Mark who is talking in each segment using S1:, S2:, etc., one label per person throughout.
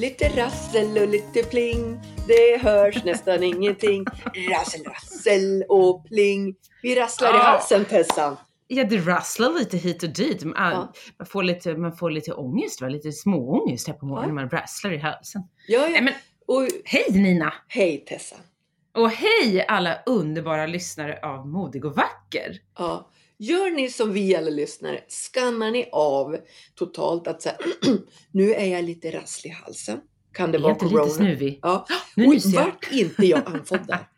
S1: Lite rassel och lite pling. Det hörs nästan ingenting. Rassel, rassel och pling. Vi rasslar i
S2: Ja.
S1: halsen Tessan.
S2: Ja, det rasslar lite hit och dit. Man,
S1: Ja.
S2: man, får, lite, man får lite ångest, va? lite småångest här på morgonen
S1: Ja.
S2: när man rasslar i halsen.
S1: Ja, ja.
S2: men,
S1: Och
S2: hej Nina!
S1: hej Tessan.
S2: Och hej alla underbara lyssnare av Modig och vacker!
S1: Ja. Gör ni som vi alla lyssnare, skannar ni av totalt att säga nu är jag lite rasslig i halsen. Kan det
S2: Är
S1: vara
S2: inte
S1: corona?
S2: lite snuvig?
S1: Ja.
S2: Nu jag.
S1: vart inte jag andfådd där?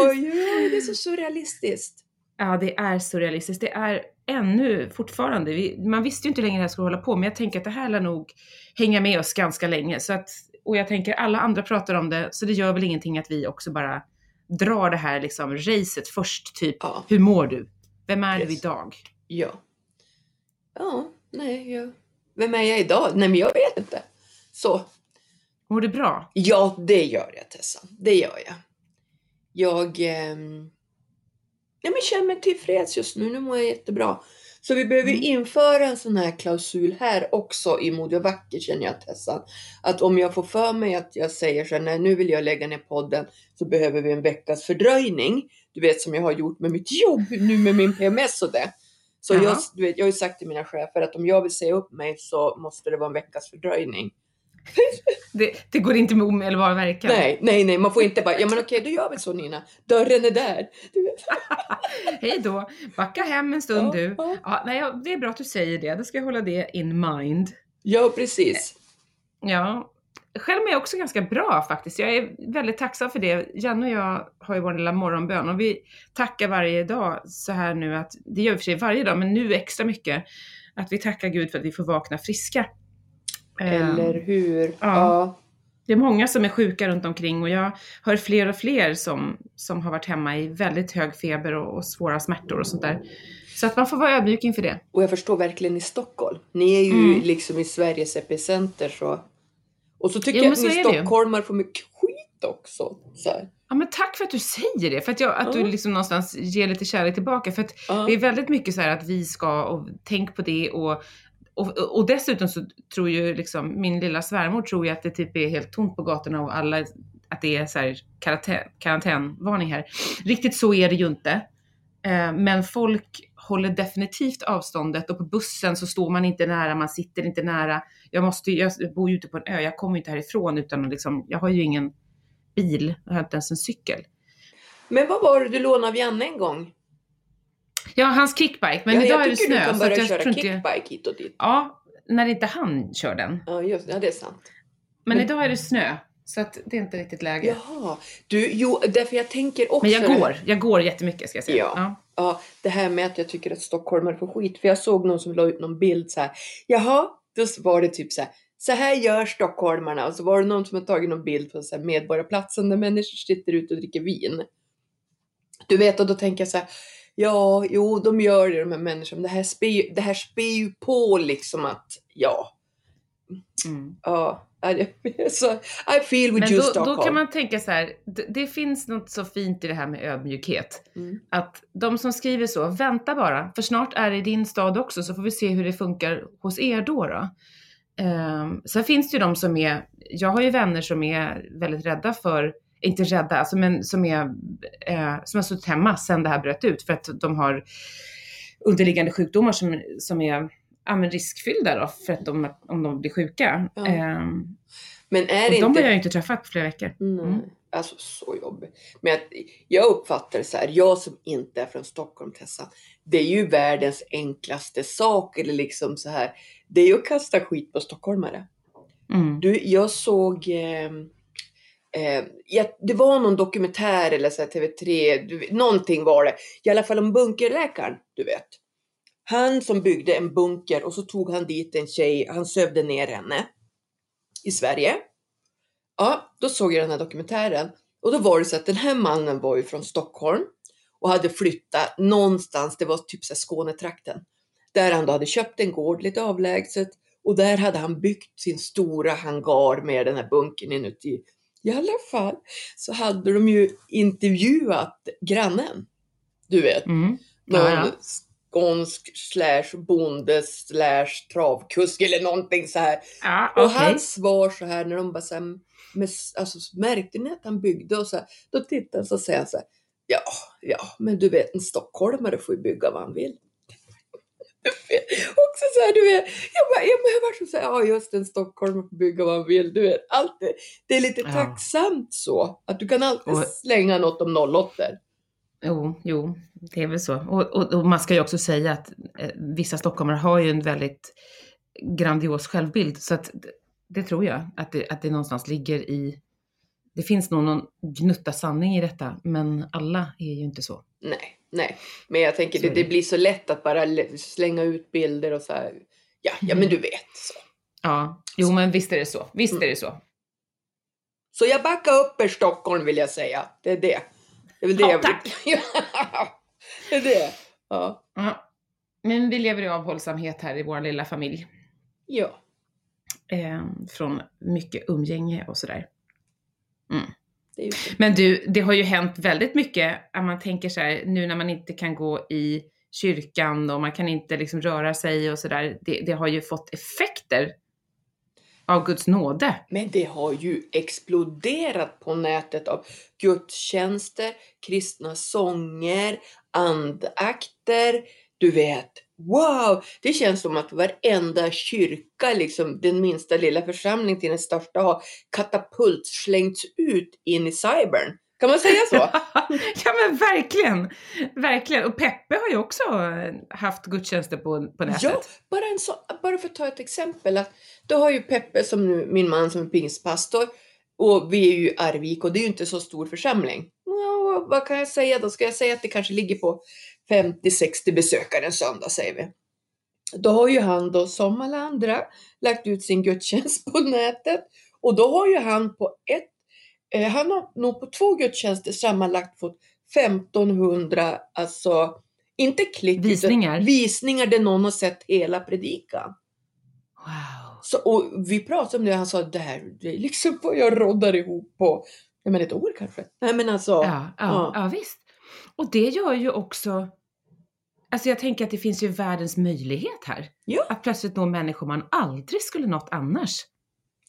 S1: Oj, det är så surrealistiskt.
S2: Ja, det är surrealistiskt. Det är ännu fortfarande. Vi, man visste ju inte hur länge det här skulle hålla på, men jag tänker att det här lär nog hänga med oss ganska länge. Så att, och jag tänker alla andra pratar om det, så det gör väl ingenting att vi också bara drar det här liksom racet först. Typ,
S1: Ja.
S2: hur mår du? Vem är du
S1: Yes.
S2: idag?
S1: Ja. Ja, nej, jag... Vem är jag idag? Nej, men jag vet inte. Så,
S2: Mår du bra?
S1: ja, det gör jag Tessa. Det gör jag. Jag ehm... ja, men känner mig tillfreds just nu. Nu mår jag jättebra. Så vi behöver
S2: Mm.
S1: införa en sån här klausul här också i Modig och vacker känner jag Tessa. Att om jag får för mig att jag säger så här, nej nu vill jag lägga ner podden så behöver vi en veckas fördröjning. Du vet som jag har gjort med mitt jobb nu med min PMS och det. Så
S2: Ja.
S1: jag, du vet, jag har ju sagt till mina chefer att om jag vill säga upp mig så måste det vara en veckas fördröjning.
S2: Det, det går inte med omedelbar verkan.
S1: Nej, nej, nej, man får inte bara, ja men okej, då gör vi så Nina. Dörren är där.
S2: Hej då! Backa hem en stund
S1: Ja,
S2: du.
S1: ja.
S2: Nej, det är bra att du säger det. Då ska jag hålla det in mind.
S1: Ja, precis.
S2: Ja, själv är jag också ganska bra faktiskt. Jag är väldigt tacksam för det. Janne och jag har ju vår lilla morgonbön och vi tackar varje dag så här nu att, det gör vi för sig varje dag, men nu extra mycket, att vi tackar Gud för att vi får vakna friska.
S1: Eller hur?
S2: ja. Det är många som är sjuka runt omkring och jag hör fler och fler som, som har varit hemma i väldigt hög feber och, och svåra smärtor och sånt där. Så att man får vara ödmjuk inför det.
S1: Och jag förstår verkligen i Stockholm. Ni är ju
S2: Mm.
S1: liksom i Sveriges epicenter så. Och så tycker
S2: Jo,
S1: jag att ni stockholmare får mycket skit också.
S2: Ja men tack för att du säger det, för att, jag, att
S1: Ja.
S2: du liksom någonstans ger lite kärlek tillbaka. För att
S1: Ja.
S2: det är väldigt mycket så här att vi ska, och tänk på det och och, och dessutom så tror ju liksom min lilla svärmor tror ju att det typ är helt tomt på gatorna och alla, att det är så här karantän, karantänvarning här. Riktigt så är det ju inte. Eh, men folk håller definitivt avståndet och på bussen så står man inte nära, man sitter inte nära. Jag måste jag bor ju ute på en ö, jag kommer ju inte härifrån utan att liksom, jag har ju ingen bil, jag har inte ens en cykel.
S1: Men vad var det du lånade av Janne en gång?
S2: Ja, hans kickbike, men
S1: ja,
S2: idag
S1: jag
S2: är det
S1: tycker
S2: snö.
S1: du kan
S2: så att
S1: börja
S2: jag
S1: köra kickbike hit och dit.
S2: Ja, när inte han kör den.
S1: Ja, just det. Ja, det är sant.
S2: Men,
S1: Men-
S2: idag är det snö, så att det är inte riktigt läge.
S1: Jaha. Du, jo, därför jag tänker också...
S2: Men jag går, jag går jättemycket ska jag säga.
S1: Ja. Ja, det här med att jag tycker att stockholmare får skit. För jag såg någon som la ut någon bild så här. Jaha, då var det typ så här. Så här gör stockholmarna. Och så var det någon som har tagit någon bild på så här Medborgarplatsen där människor sitter ute och dricker vin. Du vet, och då tänker jag så här. Ja, jo, de gör det de här människorna. Det här spär det här spär ju på liksom att, ja.
S2: Mm.
S1: Ja, så I feel with
S2: Men
S1: you
S2: då,
S1: Stockholm.
S2: då kan man tänka så här, det, det finns något så fint i det här med ödmjukhet.
S1: Mm.
S2: Att de som skriver så, vänta bara, för snart är det i din stad också, så får vi se hur det funkar hos er då. då. Um, sen finns det ju de som är, jag har ju vänner som är väldigt rädda för, inte rädda, alltså, men som, är, eh, som har suttit hemma sedan det här bröt ut för att de har underliggande sjukdomar som, som är ja, men riskfyllda då för att de, om de blir sjuka.
S1: Ja.
S2: Ehm,
S1: Men är det
S2: de
S1: inte
S2: har jag inte träffat på flera veckor.
S1: Nej,
S2: Mm.
S1: alltså så jobbigt. Men att, jag uppfattar det så här, jag som inte är från Stockholm Tessa, det är ju världens enklaste sak eller liksom så här. Det är ju att kasta skit på stockholmare.
S2: Mm.
S1: Du, jag såg, eh, eh, ja, det var någon dokumentär eller så här, TV3, du, någonting var det. I alla fall om bunkerläkaren, du vet. Han som byggde en bunker och så tog han dit en tjej, han sövde ner henne i Sverige. Ja, då såg jag den här dokumentären och då var det så att den här mannen var ju från Stockholm och hade flyttat någonstans, det var typ så här Skånetrakten, där han då hade köpt en gård lite avlägset och där hade han byggt sin stora hangar med den här bunkern inuti. I alla fall så hade de ju intervjuat grannen. Du vet,
S2: Mm.
S1: någon
S2: Ja, ja.
S1: skånsk slash bonde slash travkusk eller någonting så här.
S2: Ja,
S1: Och
S2: okej.
S1: hans svar så här när de bara så här, med, alltså, märkte ni att han byggde och så här, då tittar han så säger han så här, ja, ja, men du vet en stockholmare får ju bygga vad han vill. Också så här, du vet, jag bara, jag, jag var så här, ja just en stockholmare får bygga vad han vill, du vet, alltid. Det är lite
S2: Ja.
S1: tacksamt så, att du kan alltid
S2: Och-
S1: slänga något om 08
S2: Jo, jo, det är väl så. Och, och, och man ska ju också säga att eh, vissa stockholmare har ju en väldigt grandios självbild. Så att det, det tror jag, att det, att det någonstans ligger i... Det finns nog någon gnutta sanning i detta, men alla är ju inte så.
S1: Nej, nej. Men jag tänker det, det blir så lätt att bara lä- slänga ut bilder och så här. Ja, ja
S2: Mm.
S1: men du vet. Så,
S2: Ja, jo men visst är det så. Visst är det så.
S1: så jag backar upp er Stockholm vill jag säga. Det är det. Det är det
S2: Ja,
S1: jag
S2: tack.
S1: det är det. Ja.
S2: Ja. Men vi lever i avhållsamhet här i vår lilla familj.
S1: ja.
S2: Eh, från mycket umgänge och sådär.
S1: Så.
S2: Men du, det har ju hänt väldigt mycket, om man tänker så här, nu när man inte kan gå i kyrkan och man kan inte liksom röra sig och sådär. Det, det har ju fått effekter av Guds nåde.
S1: Men det har ju exploderat på nätet av gudstjänster, kristna sånger, andakter. Du vet, wow! Det känns som att varenda kyrka, liksom den minsta lilla församling till den största, har katapult slängts ut in i cybern. Kan man säga så?
S2: ja men verkligen! Verkligen. Och Peppe har ju också haft gudstjänster på, på nätet.
S1: Ja, bara, en så, bara för att ta ett exempel. Att då har ju Peppe, som nu, min man som är pingstpastor, och vi är ju Arvik och det är ju inte så stor församling. Ja, vad kan jag säga då? Ska jag säga att det kanske ligger på 50-60 besökare en söndag säger vi. Då har ju han då som alla andra lagt ut sin gudstjänst på nätet och då har ju han på ett, eh, han har nog på två gudstjänster sammanlagt fått 1500, alltså inte klick,
S2: Visningar.
S1: visningar där någon har sett hela predikan.
S2: Wow.
S1: Så, och vi pratade om det han sa det här, det är liksom vad jag roddar ihop på, jag menar ett år kanske. Nej men alltså,
S2: Ja, ja,
S1: ja.
S2: ja. visst. Och det gör ju också, alltså jag tänker att det finns ju världens möjlighet här.
S1: Ja.
S2: Att plötsligt nå människor man aldrig skulle nått annars.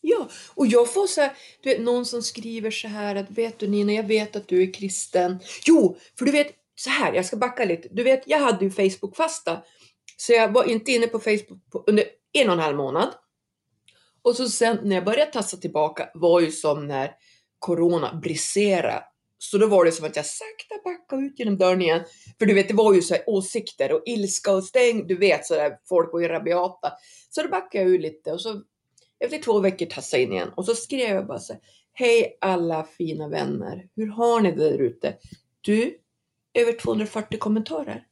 S1: Ja, och jag får så här, du vet någon som skriver så här att vet du Nina, jag vet att du är kristen. Jo, för du vet så här, jag ska backa lite. Du vet, jag hade ju Facebook-fasta. Så jag var inte inne på Facebook på, under en och en halv månad. Och så sen när jag började tassa tillbaka var ju som när corona briserade. Så då var det som att jag sakta backade ut genom dörren igen. För du vet, det var ju så här åsikter och ilska och stäng. Du vet, så där, folk var ju rabiata. Så då backade jag ur lite och så efter två veckor tassade jag in igen. Och så skrev jag bara så här. Hej alla fina vänner. Hur har ni det där ute? Du, över 240 kommentarer.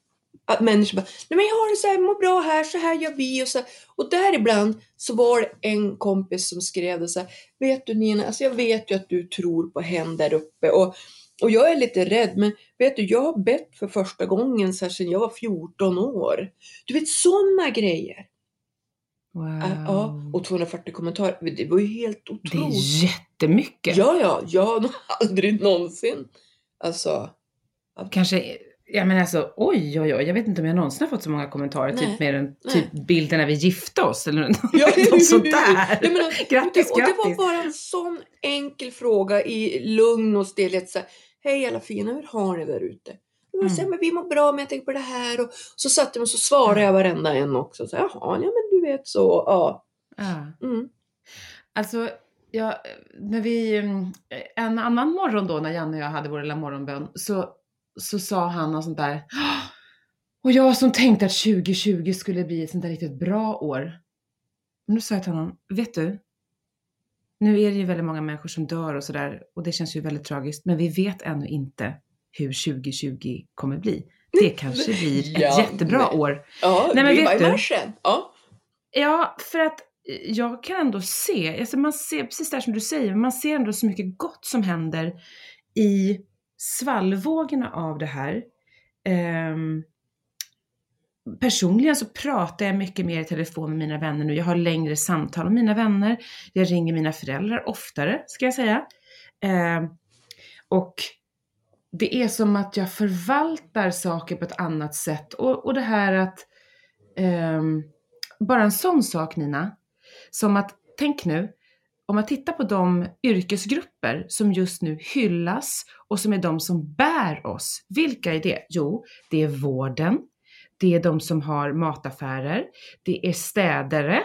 S1: Att människor bara, nej men jag har det så här, mår bra här, så här gör vi och så. Och däribland så var det en kompis som skrev det så här, vet du Nina, alltså jag vet ju att du tror på hen där uppe och, och jag är lite rädd, men vet du, jag har bett för första gången så här, sedan jag var 14 år. Du vet sådana grejer.
S2: Wow.
S1: Ja, och 240 kommentarer, det var ju helt
S2: det
S1: otroligt.
S2: är jättemycket.
S1: Ja, ja, jag har aldrig någonsin, alltså,
S2: Kanske, ja men alltså oj oj oj, jag vet inte om jag någonsin har fått så många kommentarer,
S1: Nej,
S2: typ mer än
S1: nej.
S2: typ bilden när vi gifte oss eller
S1: Ja,
S2: något sånt där.
S1: Ja, men, och,
S2: Grattis,
S1: och det var
S2: grattis.
S1: bara en sån enkel fråga i lugn och stillhet. Så här, Hej alla fina, hur har ni där ute?
S2: Mm.
S1: men vi mår bra, men jag tänker på det här. Och så satt jag och så svarade jag varenda en också. Så, Jaha, ja men du vet så. Ja.
S2: Ja.
S1: Mm.
S2: Alltså, ja, när vi, mm, en annan morgon då när Janne och jag hade vår lilla morgonbön så, så sa han något sånt där. "Åh, Och jag som tänkte att 2020 skulle bli ett sånt där riktigt bra år. Men då sa jag till honom, vet du? Nu är det ju väldigt många människor som dör och sådär och det känns ju väldigt tragiskt. Men vi vet ännu inte hur 2020 kommer bli. Det kanske blir ett
S1: Ja,
S2: jättebra
S1: men-
S2: år.
S1: Ja,
S2: Nej, men vet du?
S1: Ja.
S2: Ja, för att eh, jag kan ändå se, alltså man ser precis där som du säger, man ser ändå så mycket gott som händer i svallvågorna av det här. Um, personligen så pratar jag mycket mer i telefon med mina vänner nu. Jag har längre samtal med mina vänner. Jag ringer mina föräldrar oftare, ska jag säga. Um, och det är som att jag förvaltar saker på ett annat sätt. Och, och det här att, um, bara en sån sak Nina, som att, tänk nu, om man tittar på de yrkesgrupper som just nu hyllas och som är de som bär oss. Vilka är det? Jo, det är vården, det är de som har mataffärer, det är städare,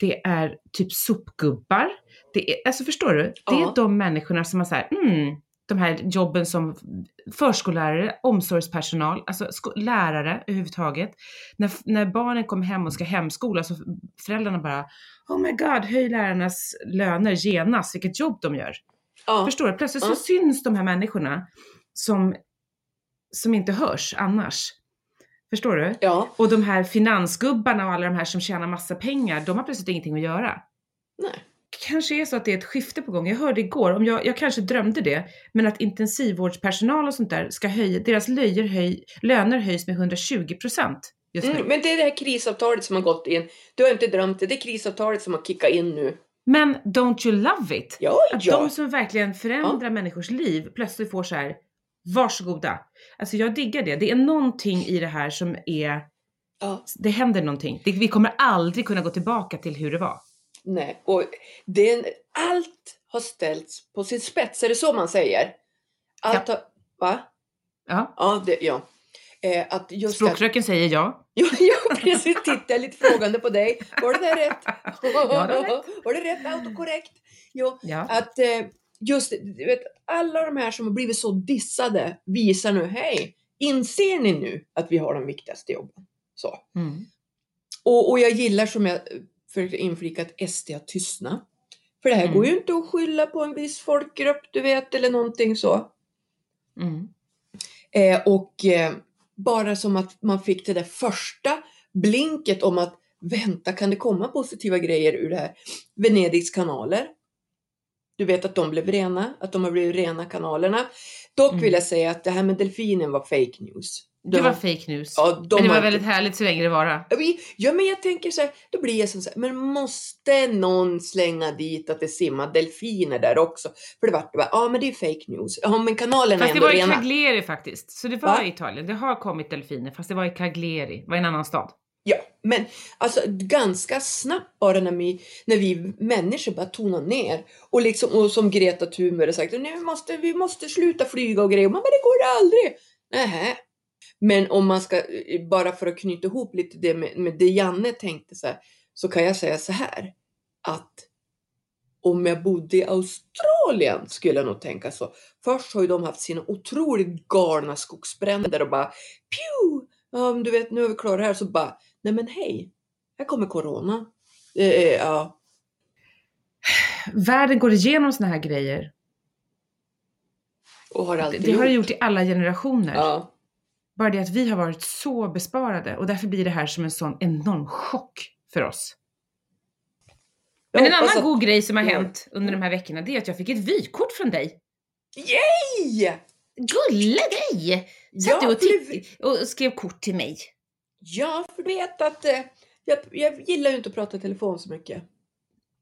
S2: det är typ sopgubbar. Det är, alltså förstår du? Det är
S1: Ja.
S2: de människorna som har så här, mm, de här jobben som förskollärare, omsorgspersonal, alltså lärare överhuvudtaget. När, när barnen kommer hem och ska hemskola så föräldrarna bara Oh my god, höj lärarnas löner genast, vilket jobb de gör.
S1: Ja.
S2: Förstår du? Plötsligt så
S1: Ja.
S2: syns de här människorna som, som inte hörs annars. Förstår du?
S1: ja.
S2: Och de här finansgubbarna och alla de här som tjänar massa pengar, de har plötsligt ingenting att göra.
S1: Nej.
S2: Kanske är så att det är ett skifte på gång. Jag hörde igår, om jag, jag kanske drömde det, men att intensivvårdspersonal och sånt där ska höja, deras löjer höj, löner höjs med 120 procent just.
S1: Mm, men det är det här krisavtalet som har gått in. Du har inte drömt det. Det är krisavtalet som har kickat in nu.
S2: Men don't you love it?
S1: Ja,
S2: Att
S1: ja.
S2: de som verkligen förändrar människors liv plötsligt får så här, varsågoda. Alltså jag diggar det. Det är någonting i det här som är,
S1: ja.
S2: det händer någonting. Det, vi kommer aldrig kunna gå tillbaka till hur det var.
S1: Nej, och det allt har ställts på sin spets. Är det så man säger? Allt har, va?
S2: Ja.
S1: Ja, det, ja. Eh, att just att,
S2: Språkröken säger ja.
S1: ja, ja, precis. Tittar lite frågande på dig. Var det där rätt?
S2: det var rätt.
S1: Var det rätt autokorrekt? Jo,
S2: ja.
S1: att eh, just du vet, alla de här som har blivit så dissade visar nu, hej, inser ni nu att vi har de viktigaste jobben? Så.
S2: Mm.
S1: Och, och jag gillar som jag försökte inflika att SD har tystnat. För det här
S2: Mm.
S1: går ju inte att skylla på en viss folkgrupp, du vet, eller någonting så.
S2: Mm.
S1: Eh, och eh, bara som att man fick det där första blinket om att vänta, kan det komma positiva grejer ur det här? Venedigs kanaler. Du vet att de blev rena, att de har blivit rena kanalerna. Dock
S2: Mm.
S1: vill jag säga att det här med delfinen var fake news.
S2: Det
S1: De-
S2: var fake news.
S1: ja, de
S2: men det
S1: har
S2: var
S1: inte-
S2: väldigt härligt så länge det var.
S1: Ja, men jag tänker så här, då blir jag som så här, men måste någon slänga dit att det simmar delfiner där också? För det vart bara, ja men det är fake news. Ja men kanalerna
S2: Fast
S1: är
S2: det
S1: ändå
S2: var i
S1: rena.
S2: Cagliari faktiskt. Så det var
S1: Va?
S2: i Italien. Det har kommit delfiner fast det var i Cagliari. Det var en annan stad.
S1: Ja, men alltså ganska snabbt bara när vi, när vi människor bara tonar ner. Och liksom, och som Greta Thunberg har sagt, vi, måste, vi måste sluta flyga och grejer. Man bara, det går aldrig. Nähä. Men om man ska, bara för att knyta ihop lite det med, med det Janne tänkte så här, så kan jag säga så här. Att om jag bodde i Australien skulle jag nog tänka så. Först har ju de haft sina otroligt galna skogsbränder och bara pju! Men du vet, nu är vi klara här. Så bara, nej men hej, här kommer corona. Det är, ja,
S2: Världen går igenom såna här grejer.
S1: och har
S2: Det,
S1: alltid
S2: det har det
S1: gjort.
S2: gjort i alla generationer.
S1: Ja,
S2: Bara det att vi har varit så besparade och därför blir det här som en sån enorm chock för oss. Men en annan
S1: att-
S2: god grej som har hänt under de här veckorna det är att jag fick ett vykort från dig.
S1: Yay!
S2: Gulle dig! Satt du och, titt- och skrev kort till mig.
S1: Ja, för du vet att eh, jag, jag gillar ju inte att prata i telefon så mycket.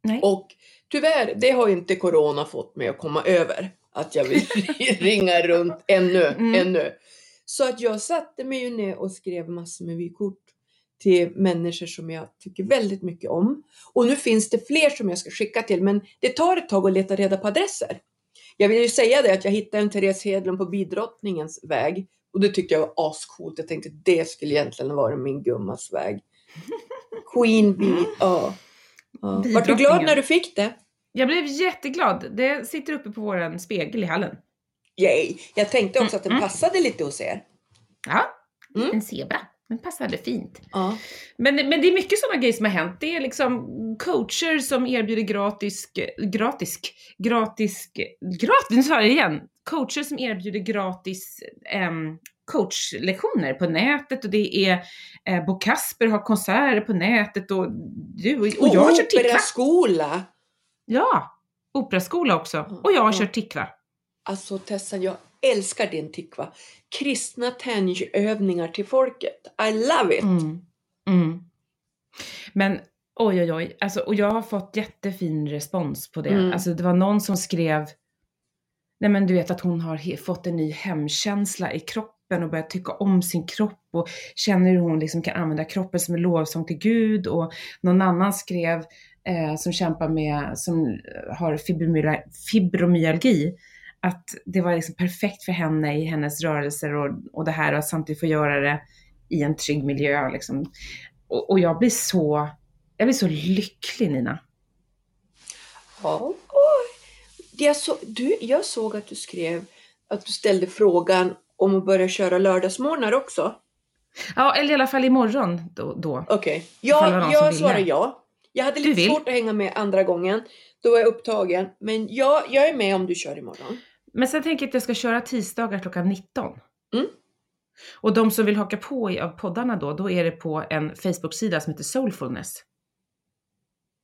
S2: Nej.
S1: Och tyvärr, det har inte corona fått mig att komma över. Att jag vill ringa runt ännu,
S2: Mm.
S1: ännu. Så att jag satte mig ju ner och skrev massor med vykort till människor som jag tycker väldigt mycket om. Och nu finns det fler som jag ska skicka till, men det tar ett tag att leta reda på adresser. Jag vill ju säga det att jag hittade en Therese Hedlund på Bidrottningens väg och det tyckte jag var ascoolt. Jag tänkte det skulle egentligen vara min gummas väg. Queen Bee, ja. ja. Vart du glad när du fick det?
S2: Jag blev jätteglad. Det sitter uppe på våran spegel i hallen.
S1: Yay! Jag tänkte också att den
S2: Mm.
S1: passade lite hos er.
S2: Ja,
S1: Mm.
S2: en zebra. Den passade fint.
S1: Ja.
S2: Men, men det är mycket sådana grejer som har hänt. Det är liksom coacher som erbjuder gratis, gratis, gratis, gratis, nu sa jag igen. Coacher som erbjuder gratis em, coachlektioner på nätet och det är eh, Bo Kasper har konserter på nätet och du och, och jag har kört Tikva.
S1: Operaskola!
S2: Ja, operaskola också. Och jag har kört Tikva.
S1: Alltså Tessan, jag älskar din tikva. Kristna tänjövningar till folket. I love it!
S2: Mm. Mm. Men oj, oj, oj. Alltså, och jag har fått jättefin respons på det.
S1: Mm.
S2: Alltså, det var någon som skrev nej men du vet att hon har fått en ny hemkänsla i kroppen och börjat tycka om sin kropp och känner hur hon liksom kan använda kroppen som en lovsång till Gud och någon annan skrev eh, som kämpar med, som har fibromyalgi att det var liksom perfekt för henne i hennes rörelser och, och det här och samtidigt få göra det i en trygg miljö liksom. Och, och jag blir så, jag blir så lycklig Nina.
S1: Ja. Jag, så, du, jag såg att du skrev att du ställde frågan om att börja köra lördagsmorgnar också.
S2: Ja, eller i alla fall imorgon då. då.
S1: Okej.
S2: Var
S1: Ja, jag svarar ja. Jag hade lite svårt att hänga med andra gången. Då var jag upptagen. Men ja, jag är med om du kör imorgon.
S2: Men sen tänker jag att jag ska köra tisdagar klockan 19.
S1: Mm.
S2: Och de som vill haka på i, av poddarna då, då är det på en Facebook-sida som heter Soulfulness.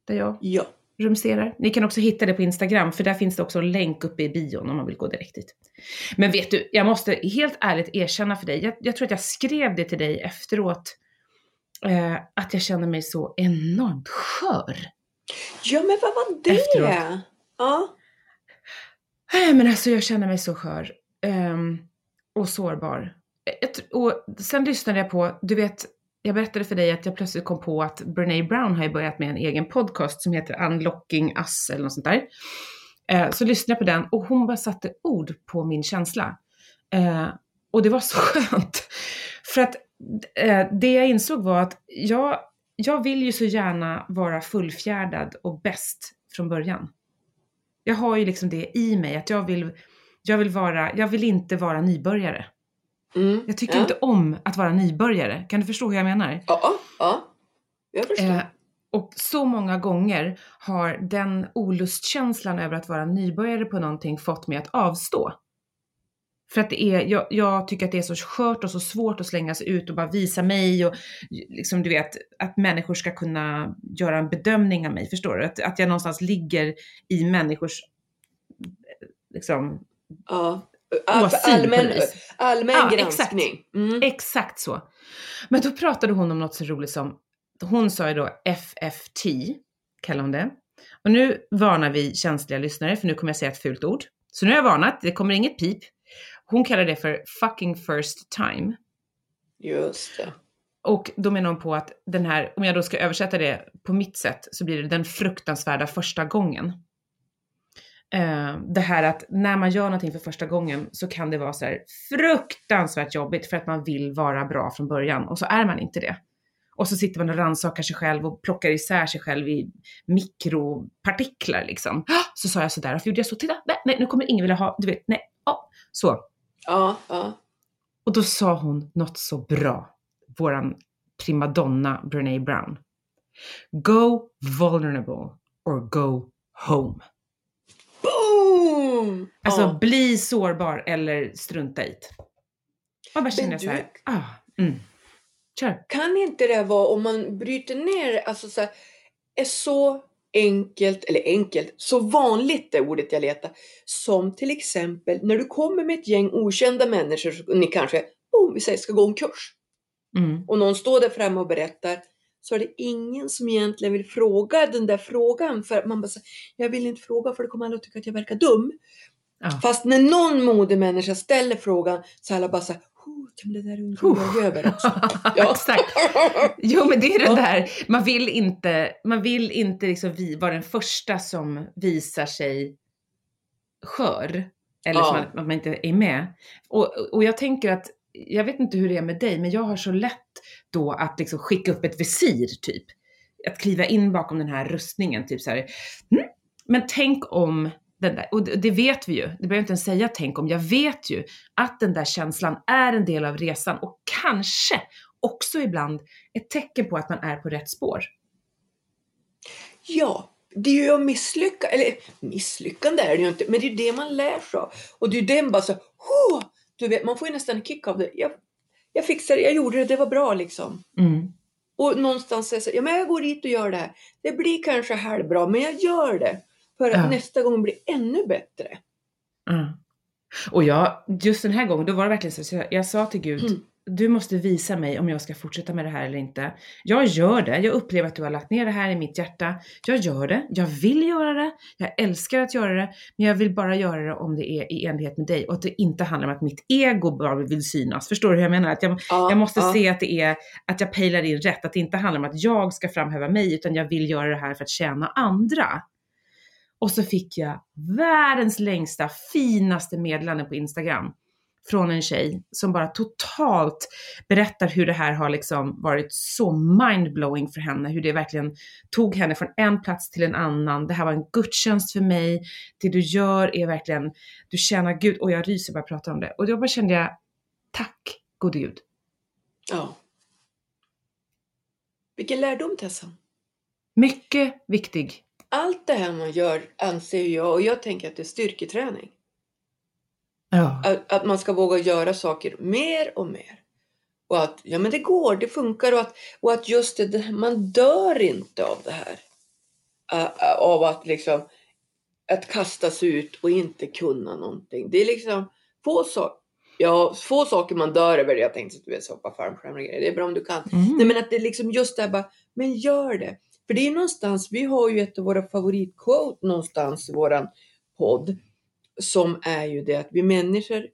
S2: Där jag
S1: Ja.
S2: rumsterar. Ni kan också hitta det på Instagram, för där finns det också en länk uppe i bion om man vill gå direkt dit. Men vet du, jag måste helt ärligt erkänna för dig, jag, jag tror att jag skrev det till dig efteråt, eh, att jag känner mig så enormt skör.
S1: Ja, men vad var det?
S2: Efteråt.
S1: Ja.
S2: Nej men alltså jag känner mig så skör. Um, och sårbar. Eh, och sen lyssnade jag på, du vet, jag berättade för dig att jag plötsligt kom på att Brene Brown har ju börjat med en egen podcast som heter Unlocking Us eller något sånt där. Eh, så lyssnade jag på den och hon bara satte ord på min känsla. Eh, och det var så skönt. För att eh, det jag insåg var att jag, jag vill ju så gärna vara fullfjärdad och bäst från början. Jag har ju liksom det i mig att jag vill, jag vill vara, jag vill inte vara nybörjare.
S1: Mm.
S2: Jag tycker
S1: ja.
S2: inte om att vara nybörjare. Kan du förstå hur jag menar?
S1: Ja, ja. Jag förstår.
S2: Eh, och så många gånger har den olustkänslan över att vara nybörjare på någonting fått mig att avstå. För att det är, jag, jag tycker att det är så skört och så svårt att slänga sig ut och bara visa mig och liksom du vet, att människor ska kunna göra en bedömning av mig, förstår du? Att, att jag någonstans ligger i människors, liksom,
S1: ja.
S2: Åsyn
S1: allmän allmän
S2: Ja, exakt.
S1: granskning. Mm.
S2: Exakt så. Men då pratade hon om något så roligt som, hon sa ju då FFT, kallar hon det. Och nu varnar vi känsliga lyssnare, för nu kommer jag säga ett fult ord. Så nu har jag varnat, det kommer inget pip. Hon kallar det för fucking first time.
S1: Just det.
S2: Och då menar hon på att den här, om jag då ska översätta det på mitt sätt, så blir det den fruktansvärda första gången. Eh, det här att när man gör någonting för första gången så kan det vara så här fruktansvärt jobbigt för att man vill vara bra från början och så är man inte det. Och så sitter man och rannsakar sig själv och plockar isär sig själv i mikropartiklar liksom. Så sa jag sådär, varför gjorde jag så? Titta, nej, nej, nu kommer ingen vilja ha, du vet, nej, ja, så.
S1: Ja, ja.
S2: Och då sa hon något så bra, våran primadonna Brene Brown. Go vulnerable or go home.
S1: Boom!
S2: Alltså
S1: ja.
S2: bli sårbar eller strunta i det. Och bara känner
S1: du-
S2: så här, ah, mm. Kör.
S1: Kan inte det vara om man bryter ner alltså så här, är så enkelt, eller enkelt, så vanligt det ordet jag letar. Som till exempel när du kommer med ett gäng okända människor, så ni kanske, boom, vi säger ska gå en kurs.
S2: Mm.
S1: Och någon står där framme och berättar. Så är det ingen som egentligen vill fråga den där frågan. För man bara säger, jag vill inte fråga för det kommer alla att tycka att jag verkar dum.
S2: Ja.
S1: Fast när någon modig människa ställer frågan så alla bara såhär, kan det där undrar jag över också. Ja.
S2: Exakt. Jo men det är det där, man vill inte, man vill inte liksom vi, vara den första som visar sig skör. Eller
S1: Ja.
S2: som att, man inte är med. Och, och jag tänker att, jag vet inte hur det är med dig, men jag har så lätt då att liksom skicka upp ett visir typ. Att kliva in bakom den här rustningen, typ så här. Mm. Men tänk om där, och det vet vi ju, det behöver jag inte ens säga tänk om, jag vet ju att den där känslan är en del av resan och kanske också ibland ett tecken på att man är på rätt spår.
S1: Ja, det är ju att misslycka, eller misslyckande är det ju inte, men det är det man lär sig av. Och det är ju den bara så, "Huh!" du vet, man får ju nästan en kick av det. Jag, jag fixade det, jag gjorde det, det var bra liksom.
S2: Mm.
S1: Och någonstans säger så, ja men jag går dit och gör det här. Det blir kanske halvbra, men jag gör det. För att
S2: Ja.
S1: nästa gång blir ännu bättre.
S2: Mm. Och jag, just den här gången, då var det verkligen så, så jag, jag sa till Gud,
S1: Mm.
S2: du måste visa mig om jag ska fortsätta med det här eller inte. Jag gör det, jag upplever att du har lagt ner det här i mitt hjärta. Jag gör det, jag vill göra det, jag älskar att göra det, men jag vill bara göra det om det är i enlighet med dig och att det inte handlar om att mitt ego bara vill synas. Förstår du hur jag menar? Att jag,
S1: Ja,
S2: jag måste
S1: ja.
S2: se att det är, att jag pejlar in rätt, att det inte handlar om att jag ska framhäva mig, utan jag vill göra det här för att tjäna andra. Och så fick jag världens längsta, finaste meddelande på Instagram från en tjej som bara totalt berättar hur det här har liksom varit så mindblowing för henne, hur det verkligen tog henne från en plats till en annan. Det här var en gudstjänst för mig. Det du gör är verkligen, du tjänar Gud och jag ryser bara jag pratar om det. Och då bara kände jag, tack gode Gud.
S1: Ja. Vilken lärdom Tessa.
S2: Mycket viktig.
S1: Allt det här man gör anser jag, och jag tänker att det är styrketräning.
S2: Ja.
S1: Att, att man ska våga göra saker mer och mer. Och att ja, men det går, det funkar och att, och att just det, man dör inte av det här. Av att liksom att kastas ut och inte kunna någonting. Det är liksom få, so- ja, få saker man dör över. Jag tänkte att du vet hoppa fallskärm och grejer. Det är bra om du kan.
S2: Mm.
S1: Nej men att det är liksom just det här bara, men gör det. För det är någonstans, vi har ju ett av våra favoritquote någonstans i våran podd. Som är ju det att vi människor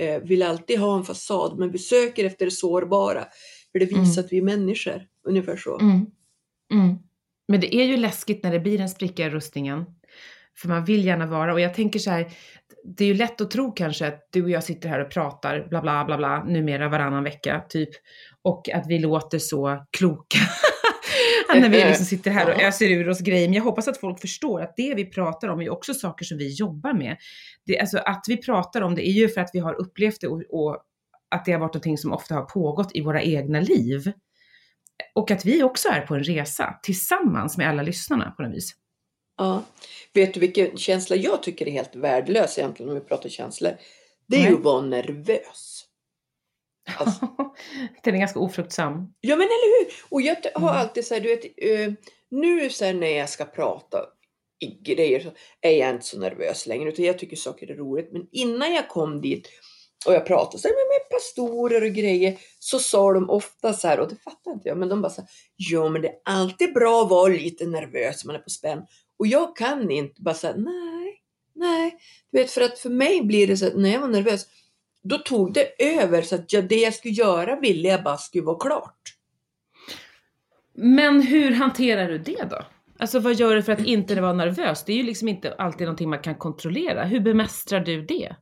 S1: eh, vill alltid ha en fasad men vi söker efter det sårbara. För det visar
S2: Mm.
S1: att vi är människor. Ungefär så.
S2: Mm. Mm. Men det är ju läskigt när det blir en spricka i rustningen. För man vill gärna vara, och jag tänker så här, det är ju lätt att tro kanske att du och jag sitter här och pratar bla bla bla bla numera varannan vecka typ. Och att vi låter så kloka. när vi liksom sitter här och öser ur oss grejer. Men jag hoppas att folk förstår att det vi pratar om är också saker som vi jobbar med. Det, alltså att vi pratar om det är ju för att vi har upplevt det och, och att det har varit någonting som ofta har pågått i våra egna liv. Och att vi också är på en resa tillsammans med alla lyssnarna på något vis.
S1: Ja. Vet du vilken känsla jag tycker är helt värdelös egentligen om vi pratar känslor? Det är ju att vara nervös. Alltså-
S2: Den är ganska ofruktsam.
S1: Ja men eller hur! Och jag har
S2: Mm.
S1: alltid så här, du vet, eh, nu här, när jag ska prata i grejer så är jag inte så nervös längre utan jag tycker saker är roligt. Men innan jag kom dit och jag pratade så med, med pastorer och grejer så sa de ofta så här, och det fattar inte jag, men de bara så här, ja men det är alltid bra att vara lite nervös när man är på spänn. Och jag kan inte bara säga nej, nej. Du vet, för att för mig blir det så att när jag var nervös, då tog det över så att jag, det jag skulle göra ville jag bara skulle vara klart.
S2: Men hur hanterar du det då? Alltså vad gör du för att inte vara nervös? Det är ju liksom inte alltid någonting man kan kontrollera. Hur bemästrar du det?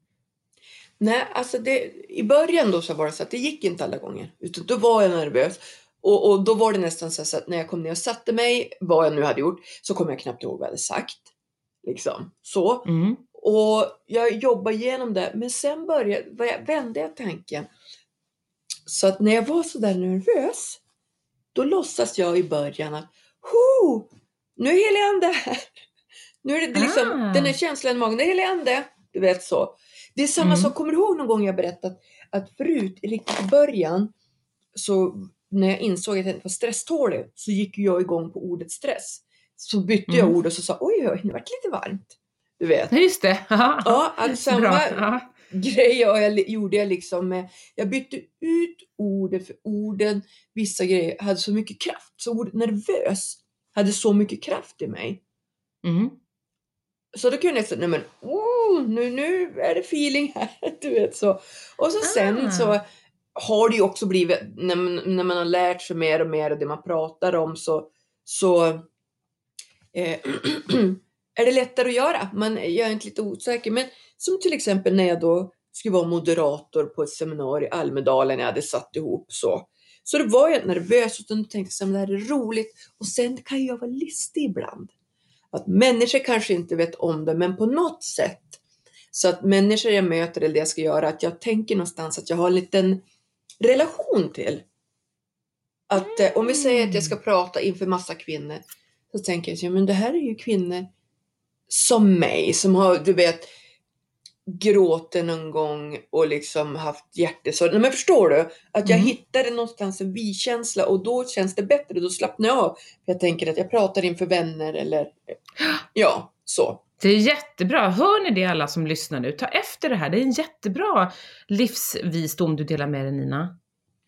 S1: Nej, alltså det, i början då så var det så att det gick inte alla gånger. Utan då var jag nervös. Och, och då var det nästan så att när jag kom ner och satte mig, vad jag nu hade gjort, så kom jag knappt ihåg vad jag hade sagt. Liksom så.
S2: Mm.
S1: Och jag jobbade igenom det. Men sen började, jag, vände jag tanken. Så att när jag var så där nervös, då låtsas jag i början att Ho! Nu är helig ande här. Nu är det liksom
S2: Ah.
S1: den här känslan i magen, det är helig ande. Du vet så. Det är samma
S2: Mm.
S1: sak, kommer du ihåg någon gång jag berättat att förut, riktigt i början, så när jag insåg att jag inte var stresstålig så gick jag igång på ordet stress. Så bytte jag
S2: Mm.
S1: ord och så sa oj, oj, nu vart det lite varmt. Du vet.
S2: Ja, just det. Ja,
S1: att samma grej jag, jag gjorde jag liksom med, jag bytte ut ordet för orden, vissa grejer hade så mycket kraft. Så ordet nervös hade så mycket kraft i mig.
S2: Mm.
S1: Så då kunde jag säga, nej men oh, nu, nu är det feeling här. Du vet så. Och så sen
S2: Ah.
S1: så har det ju också blivit, när man, när man har lärt sig mer och mer av det man pratar om så, så eh, är det lättare att göra. Man, jag är inte lite osäker. Men som till exempel när jag då skulle vara moderator på ett seminarium i Almedalen jag hade satt ihop så. Så då var jag nervös utan tänkte att det här är roligt och sen kan jag vara listig ibland. Att människor kanske inte vet om det men på något sätt så att människor jag möter eller det jag ska göra att jag tänker någonstans att jag har en liten relation till. Att eh, om vi säger att jag ska prata inför massa kvinnor så tänker jag ja, men det här är ju kvinnor som mig som har, du vet, gråtit någon gång och liksom haft hjärtesorg. Men förstår du? Att jag
S2: Mm.
S1: hittade någonstans en vi-känsla och då känns det bättre. Då slappnar jag av. Jag tänker att jag pratar inför vänner eller ja, så.
S2: Det är jättebra. Hör ni det alla som lyssnar nu? Ta efter det här. Det är en jättebra livsvisdom du delar med dig Nina.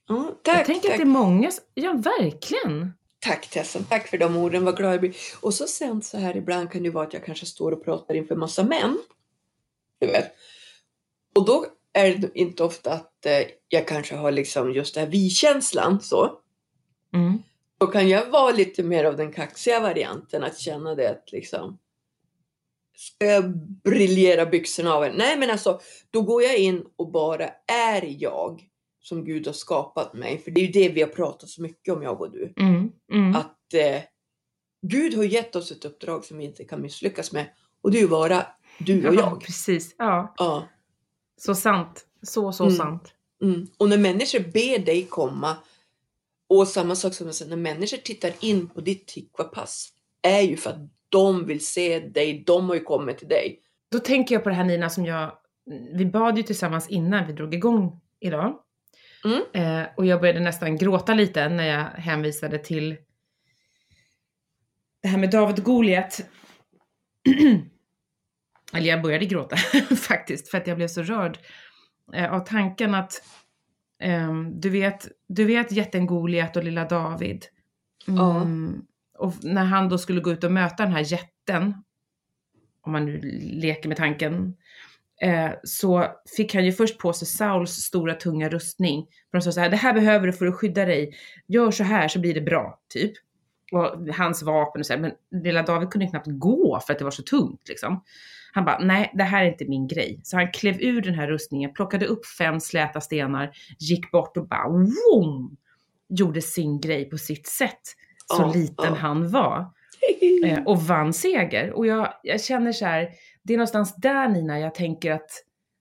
S1: Ja, tack,
S2: jag tänker
S1: tack.
S2: att det är många, ja verkligen.
S1: Tack Tessan, tack för de orden, vad glad jag blir. Och så sen så här ibland kan det vara att jag kanske står och pratar inför massa män. Du vet. Och då är det inte ofta att eh, jag kanske har liksom just den här vi-känslan så.
S2: Mm.
S1: Då kan jag vara lite mer av den kaxiga varianten, att känna det att liksom Ska jag briljera byxorna av en? Nej men alltså, då går jag in och bara är jag som Gud har skapat mig. För det är ju det vi har pratat så mycket om, jag och du.
S2: Mm. Mm.
S1: Att eh, Gud har gett oss ett uppdrag som vi inte kan misslyckas med. Och det är ju vara du och
S2: Ja,
S1: jag.
S2: precis. Ja,
S1: Ja.
S2: så sant. Så, så
S1: Mm.
S2: sant.
S1: Mm. Och när människor ber dig komma och samma sak som jag säger, när människor tittar in på ditt tikva-pass är ju för att de vill se dig, de har ju kommit till dig.
S2: Då tänker jag på det här Nina som jag, vi bad ju tillsammans innan vi drog igång idag.
S1: Mm.
S2: Eh, och jag började nästan gråta lite när jag hänvisade till det här med David och Goliat. Eller jag började gråta faktiskt för att jag blev så rörd eh, av tanken att ehm, du, vet, du vet jätten Goliat och lilla David.
S1: Ja.
S2: Mm, och när han då skulle gå ut och möta den här jätten, om man nu leker med tanken, eh, så fick han ju först på sig Sauls stora tunga rustning. För de sa så här, det här behöver du för att skydda dig. Gör så här så blir det bra, typ. Och hans vapen och så här, men lilla David kunde knappt gå för att det var så tungt liksom. Han bara, nej det här är inte min grej. Så han klev ur den här rustningen, plockade upp fem släta stenar, gick bort och bara woom! Gjorde sin grej på sitt sätt. Så
S1: Ja,
S2: liten
S1: ja.
S2: han var. Eh, och vann seger. Och jag, jag känner så här, det är någonstans där Nina jag tänker att,